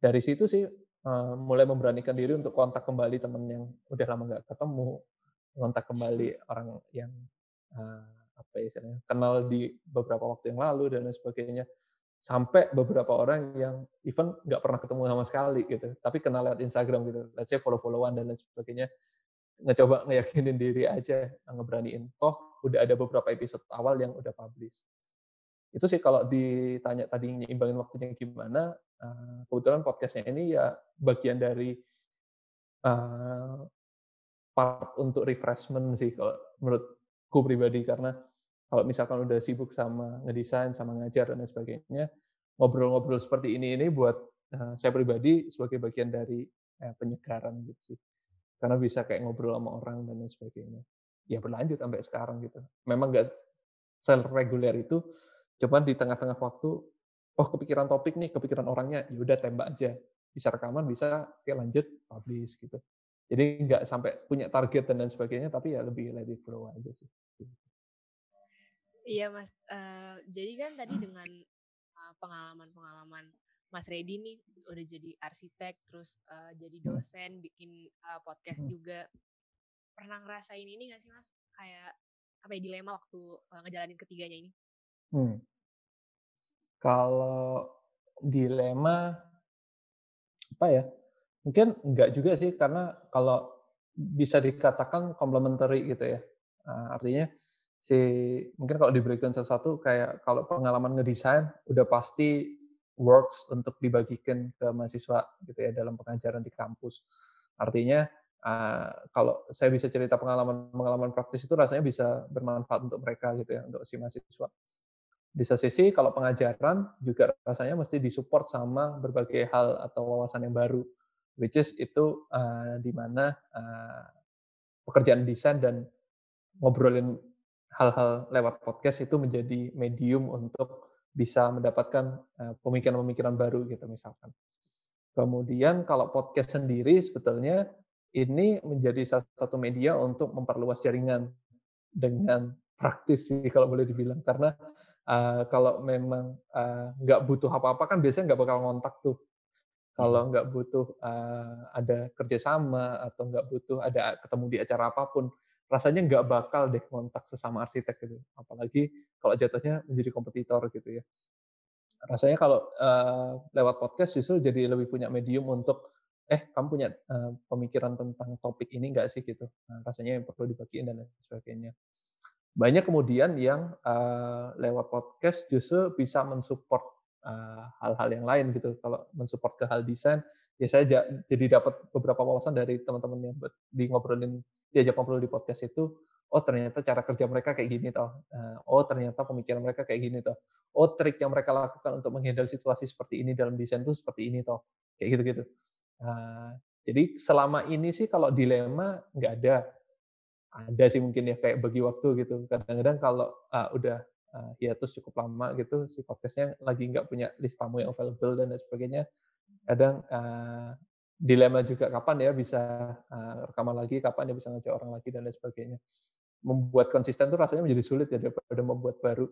Dari situ sih uh, mulai memberanikan diri untuk kontak kembali temen yang udah lama nggak ketemu, kontak kembali orang yang uh, apa ya istilahnya kenal di beberapa waktu yang lalu dan lain sebagainya. Sampai beberapa orang yang even nggak pernah ketemu sama sekali gitu tapi kenal lewat Instagram gitu. Let's say follow-followan dan lain sebagainya. Ngecoba ngeyakinin diri aja ngeberaniin. Toh udah ada beberapa episode awal yang udah publish. Itu sih kalau ditanya tadi nyimbangin waktunya gimana eh, kebetulan podcastnya ini ya bagian dari uh, part untuk refreshment sih kalau menurutku pribadi. Karena kalau misalkan udah sibuk sama ngedesain, sama ngajar dan lain sebagainya, ngobrol-ngobrol seperti ini ini buat uh, saya pribadi sebagai bagian dari uh, penyegaran gitu sih. Karena bisa kayak ngobrol sama orang dan lain sebagainya. Ya berlanjut sampai sekarang gitu. Memang nggak reguler itu, cuman di tengah-tengah waktu, oh kepikiran topik nih, kepikiran orangnya, ya udah tembak aja. Bisa rekaman, bisa kayak lanjut, publish gitu. Jadi nggak sampai punya target dan lain sebagainya, tapi ya lebih let it flow aja sih. Iya Mas, uh, jadi kan tadi dengan pengalaman-pengalaman Mas Redi nih udah jadi arsitek, terus uh, jadi hmm. dosen, bikin uh, podcast hmm. juga. Pernah ngerasain ini gak sih Mas? Kayak apa ya dilema waktu uh, ngejalanin ketiganya ini? Hmm. Kalau dilema apa ya? Mungkin enggak juga sih karena kalau bisa dikatakan complementary gitu ya. Nah, artinya si mungkin kalau di breakdown satu kayak kalau pengalaman ngedesain udah pasti works untuk dibagikan ke mahasiswa gitu ya dalam pengajaran di kampus. Artinya uh, kalau saya bisa cerita pengalaman-pengalaman praktis itu rasanya bisa bermanfaat untuk mereka gitu ya untuk si mahasiswa. Di satu sisi kalau pengajaran juga rasanya mesti disupport sama berbagai hal atau wawasan yang baru, which is itu uh, di mana uh, pekerjaan desain dan ngobrolin hal-hal lewat podcast itu menjadi medium untuk bisa mendapatkan eh, pemikiran-pemikiran baru gitu misalkan. Kemudian kalau podcast sendiri sebetulnya ini menjadi satu media untuk memperluas jaringan dengan praktis sih kalau boleh dibilang karena uh, kalau memang uh, butuh apa-apa kan biasanya nggak bakal ngontak tuh kalau nggak butuh uh, ada kerjasama atau nggak butuh ada ketemu di acara apa pun rasanya nggak bakal deh kontak sesama arsitek gitu. Apalagi kalau jatuhnya menjadi kompetitor gitu ya. Rasanya kalau uh, lewat podcast justru jadi lebih punya medium untuk eh kamu punya uh, pemikiran tentang topik ini nggak sih gitu. Nah, rasanya yang perlu dibagiin dan lain sebagainya. Banyak kemudian yang uh, lewat podcast justru bisa mensupport hal-hal uh, yang lain gitu. Kalau mensupport ke hal desain, ya saya jadi dapat beberapa wawasan dari teman-teman yang di ngobrolin diajak ngobrol di podcast itu, oh ternyata cara kerja mereka kayak gini toh. Nah, oh ternyata pemikiran mereka kayak gini toh. Oh trik yang mereka lakukan untuk menghindari situasi seperti ini dalam desain itu seperti ini toh. Kayak gitu-gitu. Nah, jadi selama ini sih kalau dilema nggak ada. Ada sih mungkin ya kayak bagi waktu gitu. Kadang-kadang kalau uh, udah uh, hiatus cukup lama gitu, si podcastnya lagi nggak punya list tamu yang available dan lain sebagainya, kadang uh, dilema juga kapan ya bisa uh, rekaman lagi, kapan ya bisa ngajak orang lagi dan lain sebagainya. Membuat konsisten itu rasanya menjadi sulit ya daripada membuat baru.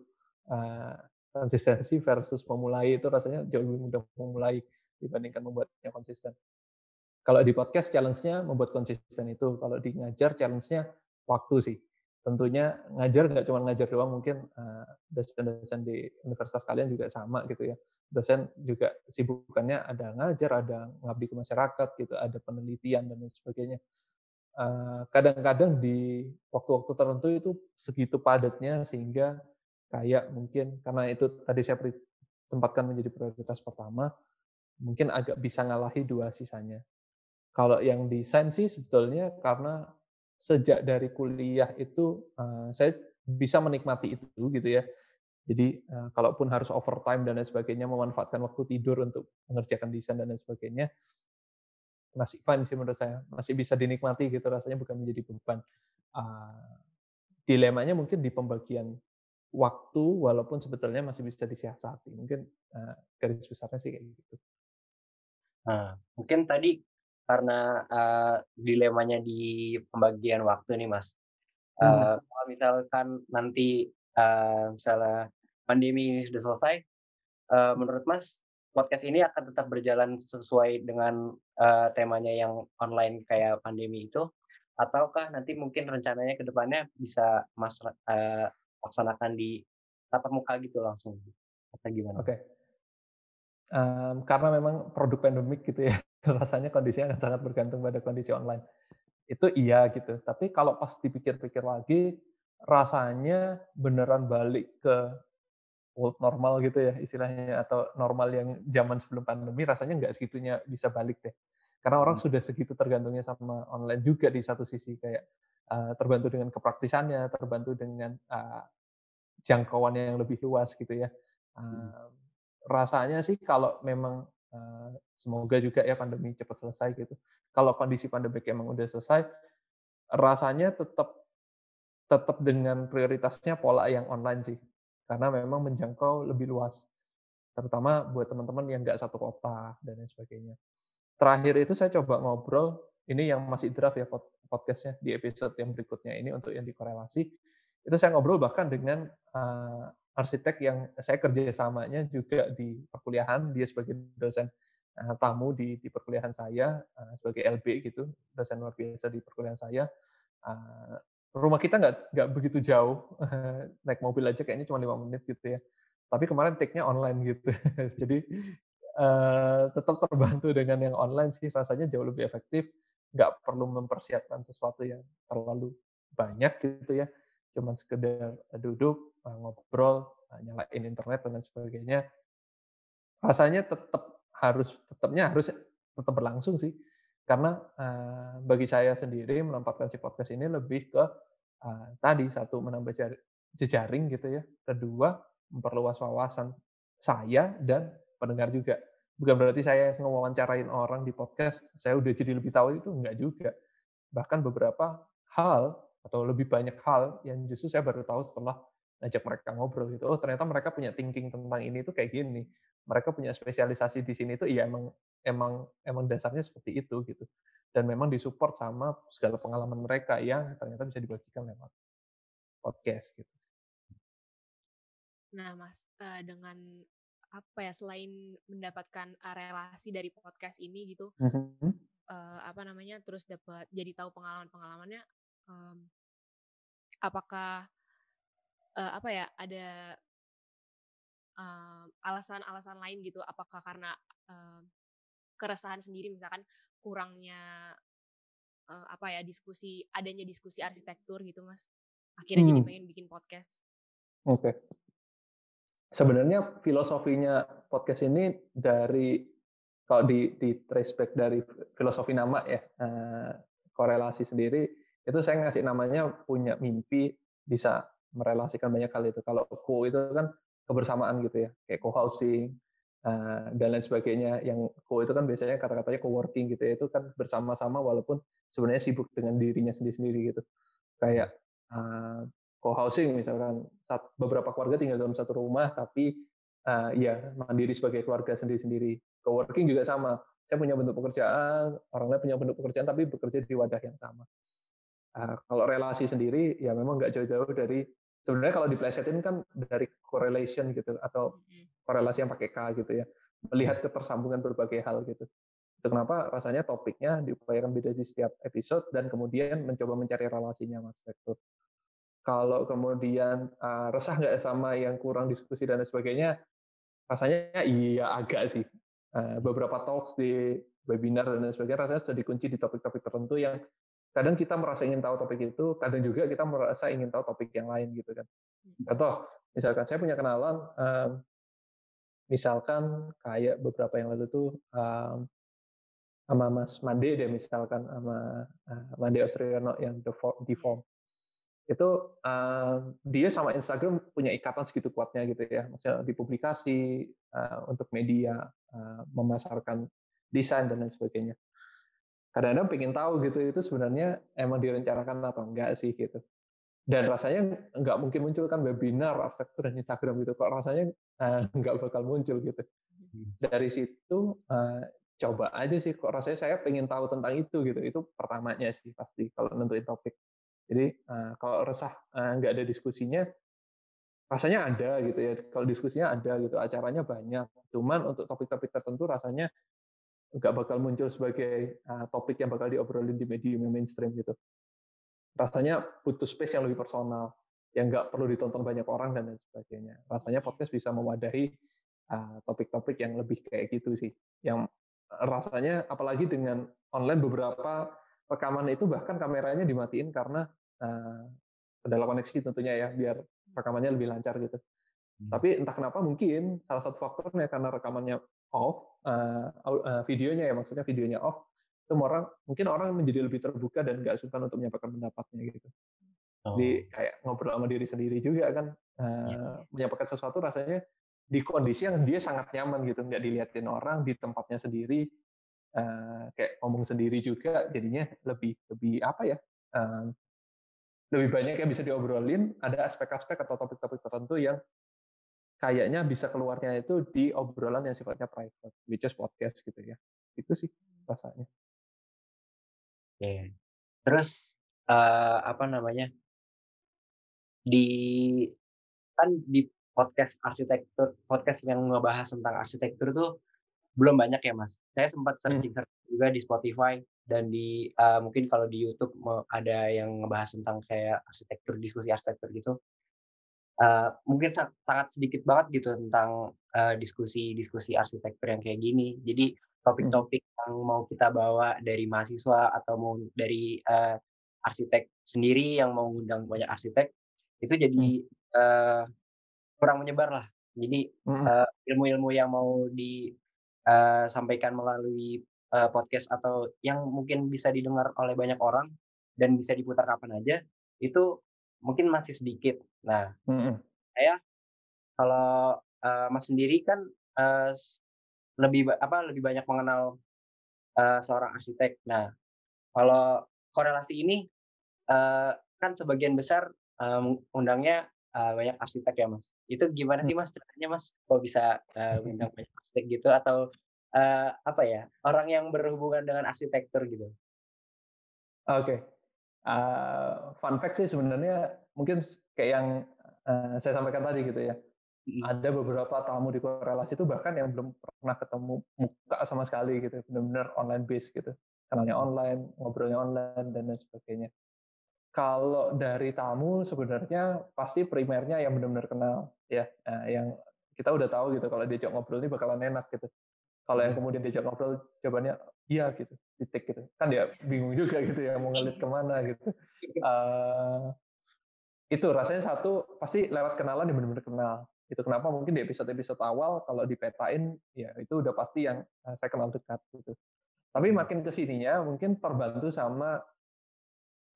Uh, konsistensi versus memulai itu rasanya jauh lebih mudah memulai dibandingkan membuatnya konsisten. Kalau di podcast challenge-nya membuat konsisten itu, kalau di ngajar challenge-nya waktu sih. Tentunya ngajar nggak cuma ngajar doang, mungkin dosen-dosen di universitas kalian juga sama gitu ya dosen juga sibukannya ada ngajar, ada ngabdi ke masyarakat gitu, ada penelitian dan lain sebagainya. Eh, kadang-kadang di waktu-waktu tertentu itu segitu padatnya sehingga kayak mungkin karena itu tadi saya tempatkan menjadi prioritas pertama, mungkin agak bisa ngalahi dua sisanya. Kalau yang desain sih sebetulnya karena sejak dari kuliah itu uh, saya bisa menikmati itu gitu ya. Jadi uh, kalaupun harus overtime dan lain sebagainya, memanfaatkan waktu tidur untuk mengerjakan desain dan lain sebagainya, masih fine sih menurut saya, masih bisa dinikmati gitu rasanya bukan menjadi beban. Uh, dilemanya mungkin di pembagian waktu walaupun sebetulnya masih bisa disiasati. Mungkin uh, garis besarnya sih kayak gitu. Nah, mungkin tadi karena uh, dilemanya di pembagian waktu nih mas. Uh, hmm. Kalau misalkan nanti uh, misalnya pandemi ini sudah selesai, uh, menurut mas podcast ini akan tetap berjalan sesuai dengan uh, temanya yang online kayak pandemi itu ataukah nanti mungkin rencananya ke depannya bisa Mas uh, laksanakan di tatap muka gitu langsung atau gimana? Oke. Okay. Um, karena memang produk pandemik gitu ya, rasanya kondisinya akan sangat bergantung pada kondisi online. Itu iya gitu. Tapi kalau pas dipikir-pikir lagi, rasanya beneran balik ke old normal gitu ya istilahnya atau normal yang zaman sebelum pandemi rasanya nggak segitunya bisa balik deh. Karena orang hmm. sudah segitu tergantungnya sama online juga di satu sisi kayak uh, terbantu dengan kepraktisannya terbantu dengan uh, jangkauan yang lebih luas gitu ya. Uh, rasanya sih kalau memang uh, semoga juga ya pandemi cepat selesai gitu. Kalau kondisi pandemi emang udah selesai rasanya tetap tetap dengan prioritasnya pola yang online sih karena memang menjangkau lebih luas, terutama buat teman-teman yang nggak satu kota dan lain sebagainya. Terakhir itu saya coba ngobrol, ini yang masih draft ya podcastnya di episode yang berikutnya ini untuk yang dikorelasi, itu saya ngobrol bahkan dengan uh, arsitek yang saya kerjasamanya juga di perkuliahan, dia sebagai dosen uh, tamu di, di perkuliahan saya uh, sebagai LB gitu, dosen luar biasa di perkuliahan saya. Uh, rumah kita nggak nggak begitu jauh. Naik mobil aja kayaknya cuma lima menit gitu ya. Tapi kemarin take-nya online gitu. Jadi uh, tetap terbantu dengan yang online sih. Rasanya jauh lebih efektif. Nggak perlu mempersiapkan sesuatu yang terlalu banyak gitu ya. Cuman sekedar duduk eh, ngobrol eh, nyalain internet dan sebagainya. Rasanya tetap harus tetapnya harus tetap berlangsung sih karena uh, bagi saya sendiri menempatkan si podcast ini lebih ke uh, tadi satu menambah jejaring gitu ya, kedua memperluas wawasan saya dan pendengar juga. Bukan berarti saya ngewawancarain orang di podcast, saya udah jadi lebih tahu itu enggak juga. Bahkan beberapa hal atau lebih banyak hal yang justru saya baru tahu setelah ngajak mereka ngobrol gitu. Oh, ternyata mereka punya thinking tentang ini itu kayak gini. Mereka punya spesialisasi di sini itu iya emang emang emang dasarnya seperti itu gitu dan memang disupport sama segala pengalaman mereka yang ternyata bisa dibagikan lewat podcast gitu. Nah, Mas, uh, dengan apa ya selain mendapatkan uh, relasi dari podcast ini gitu, mm-hmm. uh, apa namanya, terus dapat jadi tahu pengalaman-pengalamannya, um, apakah uh, apa ya ada alasan-alasan uh, lain gitu? Apakah karena keresahan sendiri, misalkan kurangnya uh, apa ya diskusi adanya diskusi arsitektur gitu mas akhirnya hmm. jadi pengen bikin podcast oke okay. sebenarnya filosofinya podcast ini dari kalau di di trace back dari filosofi nama ya uh, korelasi sendiri itu saya ngasih namanya punya mimpi bisa merelasikan banyak hal itu kalau co itu kan kebersamaan gitu ya kayak co-housing Eh, dan lain sebagainya. Yang co itu kan biasanya kata-katanya co-working gitu ya, itu kan bersama-sama walaupun sebenarnya sibuk dengan dirinya sendiri-sendiri gitu. Kayak uh, co-housing misalkan beberapa keluarga tinggal dalam satu rumah tapi uh, ya mandiri sebagai keluarga sendiri-sendiri. Co-working juga sama. Saya punya bentuk pekerjaan, orang lain punya bentuk pekerjaan tapi bekerja di wadah yang sama. Uh, kalau relasi sendiri ya memang nggak jauh-jauh dari sebenarnya kalau diplesetin kan dari correlation gitu atau korelasi yang pakai K gitu ya. Melihat ketersambungan berbagai hal gitu. Itu kenapa rasanya topiknya diupayakan beda di setiap episode dan kemudian mencoba mencari relasinya mas Rektur kalau kemudian uh, resah nggak sama yang kurang diskusi dan sebagainya rasanya iya agak sih. Uh, beberapa talks di webinar dan sebagainya rasanya sudah dikunci di topik-topik tertentu yang kadang kita merasa ingin tahu topik itu, kadang juga kita merasa ingin tahu topik yang lain gitu kan. Contoh, misalkan saya punya kenalan, um, misalkan kayak beberapa yang lalu tuh um, sama Mas Mande deh misalkan sama uh, Mande Austriano yang The Form. Itu uh, dia sama Instagram punya ikatan segitu kuatnya gitu ya. Maksudnya dipublikasi uh, untuk media, uh, memasarkan desain dan lain sebagainya kadang-kadang pengen tahu gitu itu sebenarnya emang direncanakan atau enggak sih gitu. Dan rasanya nggak mungkin muncul kan webinar arsitektur dan Instagram gitu kok rasanya uh, nggak bakal muncul gitu. Dari situ uh, coba aja sih kok rasanya saya pengen tahu tentang itu gitu. Itu pertamanya sih pasti kalau nentuin topik. Jadi uh, kalau resah uh, nggak ada diskusinya rasanya ada gitu ya. Kalau diskusinya ada gitu acaranya banyak. Cuman untuk topik-topik tertentu rasanya nggak bakal muncul sebagai uh, topik yang bakal diobrolin di medium yang mainstream gitu. Rasanya butuh space yang lebih personal, yang nggak perlu ditonton banyak orang dan lain sebagainya. Rasanya podcast bisa mewadahi topik-topik uh, yang lebih kayak gitu sih. Yang rasanya apalagi dengan online beberapa rekaman itu bahkan kameranya dimatiin karena uh, kendala koneksi tentunya ya biar rekamannya lebih lancar gitu. Hmm. Tapi entah kenapa mungkin salah satu faktornya karena rekamannya off, uh, uh, videonya ya maksudnya videonya off, itu orang mungkin orang menjadi lebih terbuka dan nggak suka untuk menyampaikan pendapatnya gitu. Oh. Jadi kayak ngobrol sama diri sendiri juga kan, uh, ya. menyampaikan sesuatu rasanya di kondisi yang dia sangat nyaman gitu, nggak dilihatin orang di tempatnya sendiri, uh, kayak ngomong sendiri juga, jadinya lebih lebih apa ya? Uh, lebih banyak yang bisa diobrolin, ada aspek-aspek atau topik-topik tertentu yang kayaknya bisa keluarnya itu di obrolan yang sifatnya private, which is podcast gitu ya. Itu sih rasanya. Oke. Terus uh, apa namanya? Di kan di podcast arsitektur, podcast yang ngebahas tentang arsitektur tuh belum banyak ya mas. Saya sempat searching hmm. juga di Spotify dan di uh, mungkin kalau di YouTube ada yang ngebahas tentang kayak arsitektur, diskusi arsitektur gitu uh, mungkin sangat sedikit banget gitu tentang diskusi-diskusi uh, arsitektur yang kayak gini. Jadi topik-topik yang mau kita bawa dari mahasiswa atau mau dari uh, arsitek sendiri yang mau undang banyak arsitek itu jadi uh, kurang menyebar lah. Jadi uh, ilmu-ilmu yang mau disampaikan uh, melalui uh, podcast atau yang mungkin bisa didengar oleh banyak orang dan bisa diputar kapan aja itu mungkin masih sedikit. Nah, hmm. saya kalau uh, Mas sendiri kan uh, lebih apa lebih banyak mengenal uh, seorang arsitek. Nah, kalau korelasi ini uh, kan sebagian besar um, undangnya uh, banyak arsitek ya, Mas. Itu gimana sih, Mas? Ceritanya, Mas, kok bisa uh, undang banyak arsitek gitu atau uh, apa ya orang yang berhubungan dengan arsitektur gitu? Oke, okay. Uh, fun fact sih sebenarnya mungkin kayak yang uh, saya sampaikan tadi gitu ya. Ada beberapa tamu di korelasi itu bahkan yang belum pernah ketemu muka sama sekali gitu, benar-benar online base gitu. Kenalnya online, ngobrolnya online dan lain sebagainya. Kalau dari tamu sebenarnya pasti primernya yang benar-benar kenal ya, nah, yang kita udah tahu gitu kalau diajak ngobrol ini bakalan enak gitu. Kalau yang kemudian diajak ngobrol jawabannya iya gitu, titik gitu. Kan dia bingung juga gitu ya mau ngelit ke mana gitu. Uh, itu rasanya satu pasti lewat kenalan yang benar-benar kenal. Itu kenapa mungkin di episode-episode awal kalau dipetain ya itu udah pasti yang uh, saya kenal dekat gitu. Tapi hmm. makin ke sininya mungkin terbantu sama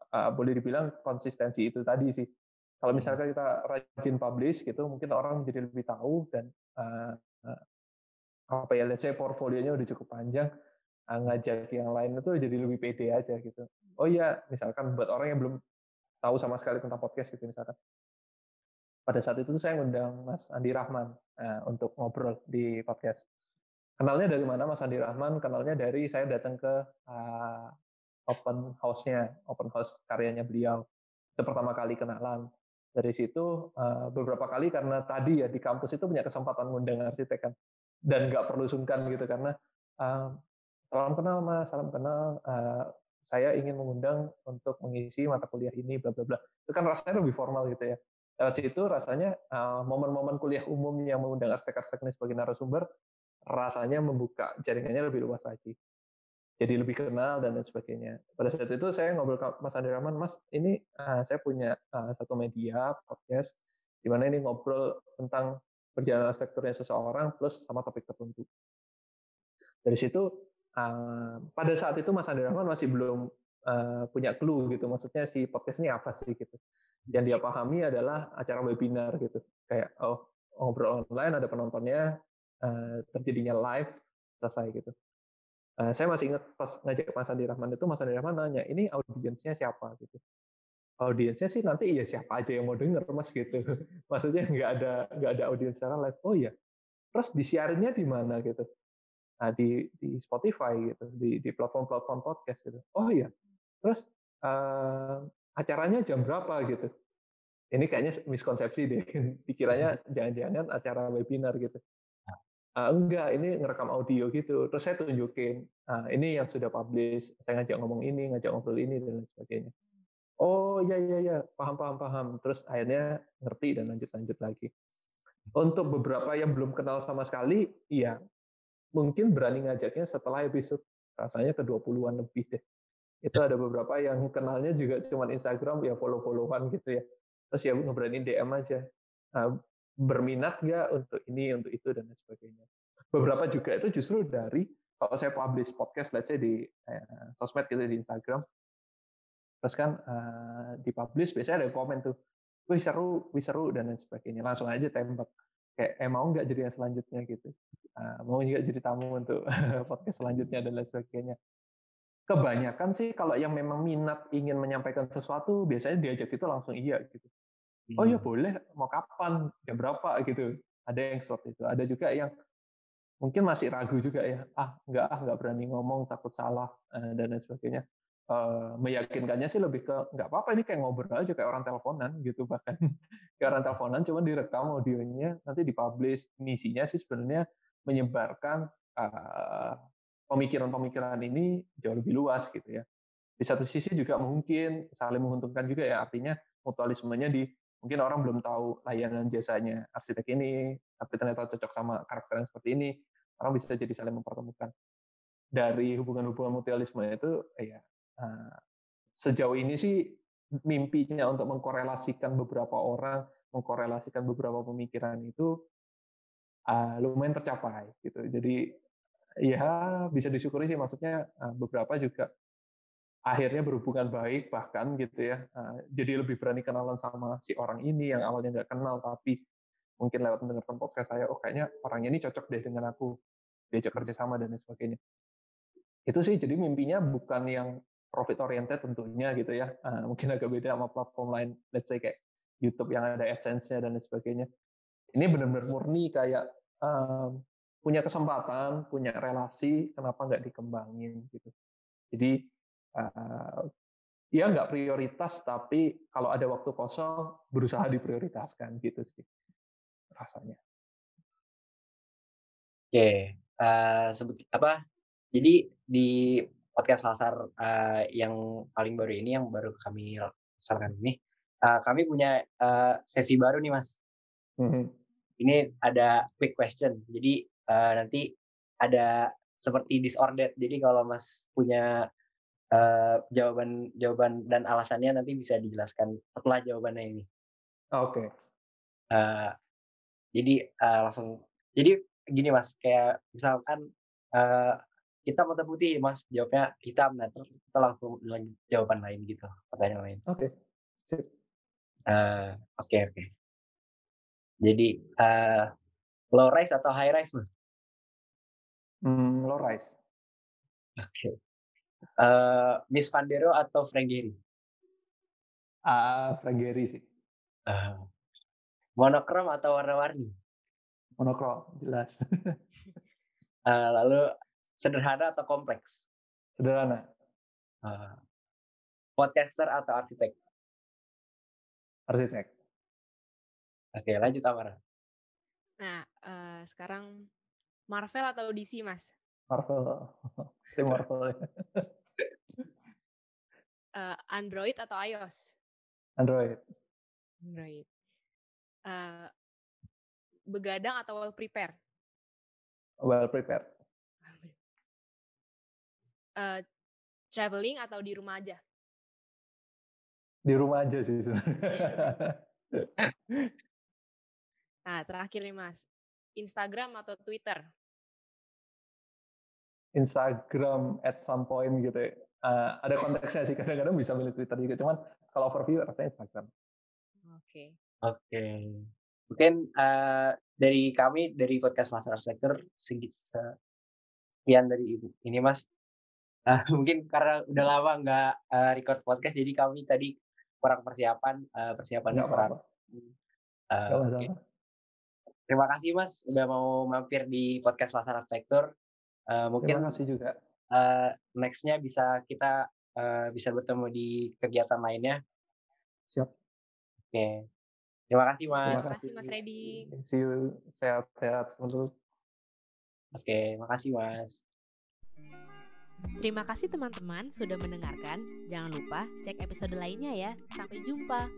uh, boleh dibilang konsistensi itu tadi sih. Kalau hmm. misalkan kita rajin publish gitu, mungkin orang menjadi lebih tahu dan uh, apa ya let's say portfolionya udah cukup panjang ah, ngajak yang lain itu jadi lebih pede aja gitu. Oh iya misalkan buat orang yang belum tahu sama sekali tentang podcast gitu misalkan. Pada saat itu saya ngundang Mas Andi Rahman uh, untuk ngobrol di podcast. Kenalnya dari mana Mas Andi Rahman? Kenalnya dari saya datang ke uh, open house-nya open house karyanya beliau. Itu pertama kali kenalan. Dari situ uh, beberapa kali karena tadi ya di kampus itu punya kesempatan ngundang arsitek kan dan nggak perlu sungkan gitu karena uh, salam kenal mas salam kenal uh, saya ingin mengundang untuk mengisi mata kuliah ini bla bla bla. Itu kan rasanya lebih formal gitu ya. Lewat situ rasanya momen-momen kuliah umum yang mengundang arsitek-arsitek ini sebagai narasumber rasanya membuka jaringannya lebih luas lagi. Jadi lebih kenal dan lain sebagainya. Pada saat itu saya ngobrol ke Mas Andi Rahman Mas ini uh, saya punya satu media podcast di mana ini ngobrol tentang perjalanan sektornya seseorang plus sama topik tertentu. Dari situ pada saat itu Mas Andi Rahman masih belum punya clue gitu, maksudnya si podcast ini apa sih gitu. Yang dia pahami adalah acara webinar gitu, kayak oh ngobrol online ada penontonnya, terjadinya live selesai gitu. Saya masih ingat pas ngajak Mas Andi Rahman itu Mas Andi Rahman nanya, ini audiensnya siapa gitu. Audiensnya sih nanti ya siapa aja yang mau denger Mas gitu. Maksudnya nggak ada nggak ada audiens secara live. Oh iya. Terus disiarinnya di mana gitu? Nah, di di Spotify gitu, di di platform-platform podcast gitu. Oh iya. Terus uh, acaranya jam berapa gitu? Ini kayaknya miskonsepsi deh. Pikirannya jangan-jangan acara webinar gitu. Uh, enggak, ini ngerekam audio gitu. Terus saya tunjukin, uh, ini yang sudah publish. Saya ngajak ngomong ini, ngajak ngobrol ini dan lain sebagainya. Oh iya iya iya, paham paham paham. Terus akhirnya ngerti dan lanjut lanjut lagi. Untuk beberapa yang belum kenal sama sekali, iya mungkin berani ngajaknya setelah episode rasanya ke 20-an lebih deh. Itu ada beberapa yang kenalnya juga cuma Instagram ya follow-followan gitu ya. Terus ya ngeberaniin DM aja. Nah, berminat nggak untuk ini, untuk itu, dan lain sebagainya. Beberapa juga itu justru dari, kalau saya publish podcast, let's say di eh, sosmed gitu, di Instagram, terus kan uh, dipublish, biasanya ada komen tuh, wih seru, wih seru, dan lain sebagainya. Langsung aja tembak kayak eh mau nggak jadi yang selanjutnya? gitu. Uh, mau juga jadi tamu untuk podcast selanjutnya? dan lain sebagainya. Kebanyakan sih kalau yang memang minat ingin menyampaikan sesuatu biasanya diajak itu langsung iya gitu. Oh ya boleh. Mau kapan? Jam berapa? gitu. Ada yang seperti itu. Ada juga yang mungkin masih ragu juga ya. Ah nggak ah nggak berani ngomong takut salah uh, dan lain sebagainya uh, meyakinkannya sih lebih ke nggak apa-apa ini kayak ngobrol aja kayak orang teleponan gitu bahkan. Kayak orang teleponan cuma direkam audionya nanti dipublish. Misinya sih sebenarnya menyebarkan uh, pemikiran-pemikiran ini jauh lebih luas gitu ya. Di satu sisi juga mungkin saling menguntungkan juga ya artinya mutualismenya di mungkin orang belum tahu layanan jasanya arsitek ini tapi ternyata cocok sama karakter yang seperti ini. Orang bisa jadi saling mempertemukan. Dari hubungan-hubungan mutualisme itu ya sejauh ini sih mimpinya untuk mengkorelasikan beberapa orang, mengkorelasikan beberapa pemikiran itu uh, lumayan tercapai gitu. Jadi ya bisa disyukuri sih maksudnya uh, beberapa juga akhirnya berhubungan baik bahkan gitu ya. Jadi lebih berani kenalan sama si orang ini yang awalnya nggak kenal tapi mungkin lewat mendengarkan podcast saya, oh kayaknya orang ini cocok deh dengan aku, diajak kerja sama dan sebagainya. Itu sih jadi mimpinya bukan yang profit oriented tentunya gitu ya. Uh, mungkin agak beda sama platform lain, let's say kayak YouTube yang ada AdSense-nya dan lain sebagainya. Ini benar-benar murni kayak um, punya kesempatan, punya relasi, kenapa nggak dikembangin gitu. Jadi uh, ya nggak prioritas, tapi kalau ada waktu kosong berusaha diprioritaskan gitu sih rasanya. Oke, okay. uh, sebut apa? Jadi di podcast Lasar uh, yang paling baru ini yang baru kami laksanakan ini, uh, kami punya uh, sesi baru nih mas. Mm-hmm. Ini ada quick question. Jadi uh, nanti ada seperti disordered. Jadi kalau mas punya uh, jawaban jawaban dan alasannya nanti bisa dijelaskan setelah jawabannya ini. Oke. Okay. Uh, jadi uh, langsung. Jadi gini mas, kayak misalkan uh, kita mata putih mas? Jawabnya hitam. Nah terus kita langsung lanjut jawaban lain gitu pertanyaan lain. Oke okay. sip. Uh, oke okay, oke. Okay. jadi uh, low rise atau high rise mas? Hmm, low rise. Oke. Okay. uh, Miss Pandero atau Frank Gehry? Ah uh, Frank Gehry sih. Uh, monokrom atau warna-warni? Monokrom jelas. Uh, lalu Sederhana atau kompleks? Sederhana. Uh, podcaster atau arsitek? Arsitek. Oke, lanjut Amara. Nah, uh, sekarang Marvel atau DC, Mas? Marvel. Tim Marvel. uh, Android atau iOS? Android. Android. Uh, begadang atau well prepare? Well prepared uh, traveling atau di rumah aja? Di rumah aja sih sebenarnya. nah, terakhir nih Mas. Instagram atau Twitter? Instagram at some point gitu ya. Uh, ada konteksnya sih kadang-kadang bisa milih Twitter juga cuman kalau overview rasanya Instagram. Oke. Okay. Oke. Okay. Mungkin uh, dari kami dari podcast Master Sector sedikit sekian dari ini Mas. Uh, mungkin karena udah lama nggak uh, record podcast, jadi kami tadi kurang persiapan, uh, persiapannya kurang. Uh, okay. Terima kasih Mas udah mau mampir di podcast Lasar Arsitektur. Uh, mungkin Terima kasih juga. Uh, nextnya bisa kita uh, bisa bertemu di kegiatan lainnya. Siap. Oke. Okay. Terima kasih Mas. Terima kasih Mas Redi. See you. Sehat-sehat Oke, okay, makasih Mas. Terima kasih teman-teman sudah mendengarkan. Jangan lupa cek episode lainnya ya. Sampai jumpa.